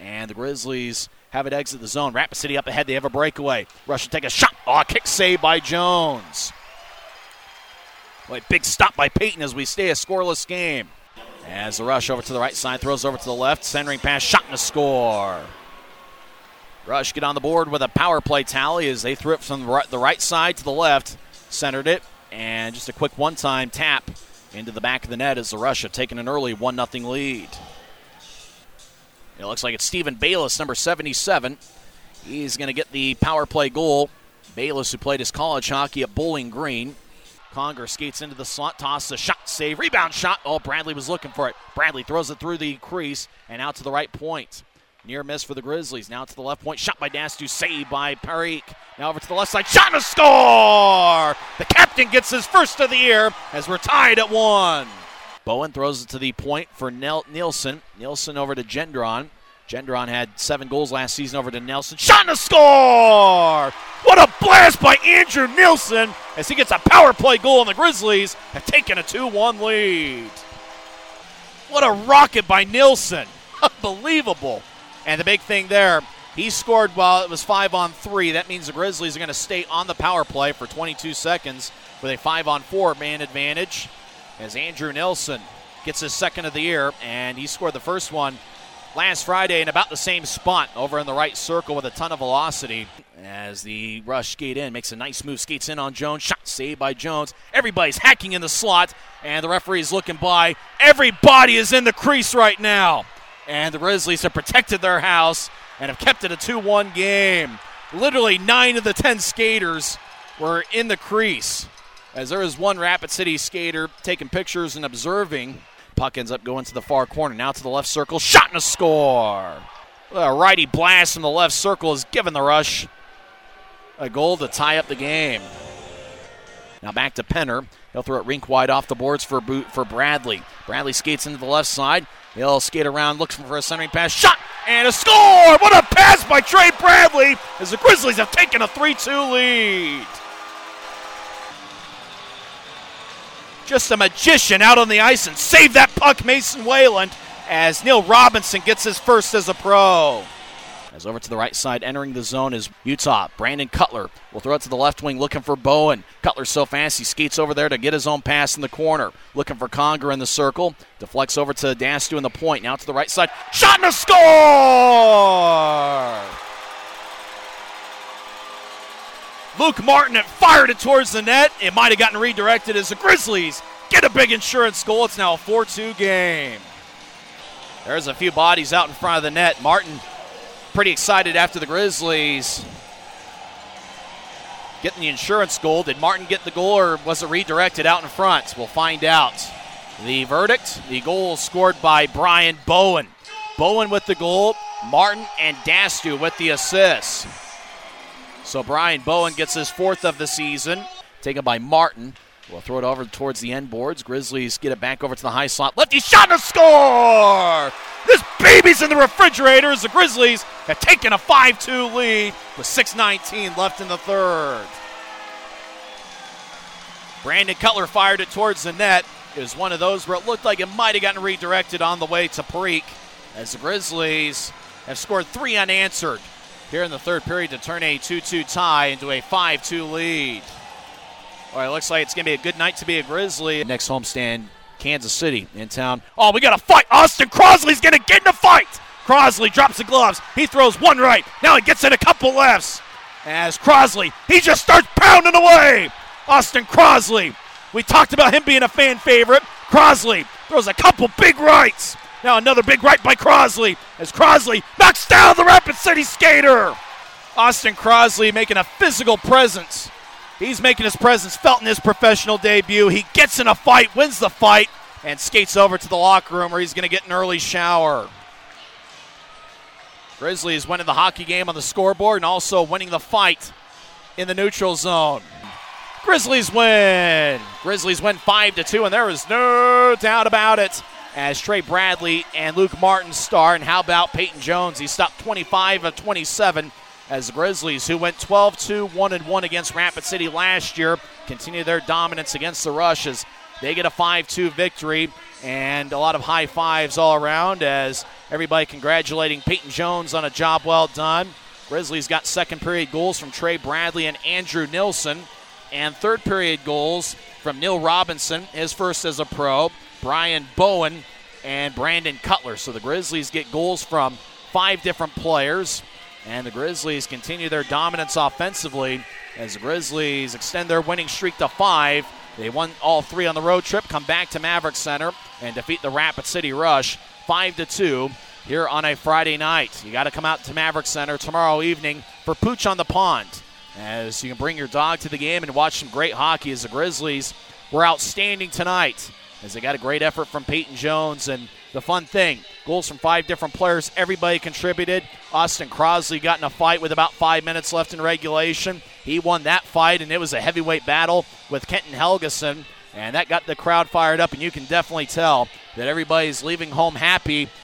And the Grizzlies have it exit the zone. Rapid City up ahead. They have a breakaway. Rush to take a shot. Oh, kick save by Jones. Boy, big stop by Peyton as we stay a scoreless game. As the rush over to the right side, throws over to the left, centering pass, shot and a score. Rush get on the board with a power play tally as they threw it from the right side to the left, centered it, and just a quick one time tap into the back of the net as the Rush have taken an early 1 0 lead. It looks like it's Stephen Baylis, number 77. He's going to get the power play goal. Baylis, who played his college hockey at Bowling Green. Conger skates into the slot, tosses a shot, save, rebound shot. Oh, Bradley was looking for it. Bradley throws it through the crease and out to the right point. Near miss for the Grizzlies. Now to the left point. Shot by Dastu. Save by Parik. Now over to the left side. Shot and a score! The captain gets his first of the year as we're tied at one. Bowen throws it to the point for Nel- Nielsen. Nielsen over to Gendron. Gendron had seven goals last season over to Nelson. Shot a score! What a blast by Andrew Nielsen as he gets a power play goal, and the Grizzlies have taken a 2 1 lead. What a rocket by Nielsen! Unbelievable. And the big thing there, he scored while it was five on three. That means the Grizzlies are going to stay on the power play for 22 seconds with a five on four man advantage as Andrew Nelson gets his second of the year, and he scored the first one last Friday in about the same spot over in the right circle with a ton of velocity. As the rush skate in, makes a nice move, skates in on Jones, shot saved by Jones. Everybody's hacking in the slot, and the referee is looking by. Everybody is in the crease right now. And the Grizzlies have protected their house and have kept it a 2 1 game. Literally, nine of the 10 skaters were in the crease as there is one Rapid City skater taking pictures and observing. Puck ends up going to the far corner. Now to the left circle. Shot and a score. A righty blast from the left circle has given the rush a goal to tie up the game. Now back to Penner. He'll throw it rink wide off the boards for boot for Bradley. Bradley skates into the left side. He'll skate around, looks for a centering pass. Shot and a score! What a pass by Trey Bradley as the Grizzlies have taken a 3 2 lead. Just a magician out on the ice and save that puck, Mason Wayland, as Neil Robinson gets his first as a pro. As over to the right side, entering the zone is Utah. Brandon Cutler will throw it to the left wing, looking for Bowen. Cutler so fast he skates over there to get his own pass in the corner. Looking for Conger in the circle. Deflects over to Dastu in the point. Now to the right side. Shot and a score! Luke Martin had fired it towards the net. It might have gotten redirected as the Grizzlies get a big insurance goal. It's now a 4 2 game. There's a few bodies out in front of the net. Martin pretty excited after the Grizzlies getting the insurance goal. Did Martin get the goal or was it redirected out in front? We'll find out. The verdict the goal scored by Brian Bowen. Bowen with the goal, Martin and Dastu with the assist. So Brian Bowen gets his fourth of the season, taken by Martin. We'll throw it over towards the end boards. Grizzlies get it back over to the high slot. Lefty shot a score! This baby's in the refrigerator as the Grizzlies have taken a 5 2 lead with 6.19 left in the third. Brandon Cutler fired it towards the net. It was one of those where it looked like it might have gotten redirected on the way to Parik as the Grizzlies have scored three unanswered here in the third period to turn a 2 2 tie into a 5 2 lead. All right, looks like it's going to be a good night to be a Grizzly. Next homestand, Kansas City in town. Oh, we got a fight. Austin Crosley's going to get in a fight. Crosley drops the gloves. He throws one right. Now he gets in a couple lefts. As Crosley, he just starts pounding away. Austin Crosley. We talked about him being a fan favorite. Crosley throws a couple big rights. Now another big right by Crosley as Crosley knocks down the Rapid City skater. Austin Crosley making a physical presence. He's making his presence felt in his professional debut. He gets in a fight, wins the fight, and skates over to the locker room where he's going to get an early shower. Grizzlies winning the hockey game on the scoreboard and also winning the fight in the neutral zone. Grizzlies win. Grizzlies win 5 to 2 and there is no doubt about it as Trey Bradley and Luke Martin star. And how about Peyton Jones? He stopped 25 of 27 as the Grizzlies, who went 12 2 1 1 against Rapid City last year, continue their dominance against the Rushes. They get a 5 2 victory and a lot of high fives all around as Everybody congratulating Peyton Jones on a job well done. Grizzlies got second period goals from Trey Bradley and Andrew Nielsen, and third period goals from Neil Robinson, his first as a pro, Brian Bowen, and Brandon Cutler. So the Grizzlies get goals from five different players, and the Grizzlies continue their dominance offensively as the Grizzlies extend their winning streak to five. They won all three on the road trip, come back to Maverik Center, and defeat the Rapid City Rush five to two here on a Friday night. You got to come out to Maverik Center tomorrow evening for Pooch on the Pond, as you can bring your dog to the game and watch some great hockey. As the Grizzlies were outstanding tonight, as they got a great effort from Peyton Jones and the fun thing goals from five different players. Everybody contributed. Austin Crosley got in a fight with about five minutes left in regulation. He won that fight, and it was a heavyweight battle with Kenton Helgesen. And that got the crowd fired up, and you can definitely tell that everybody's leaving home happy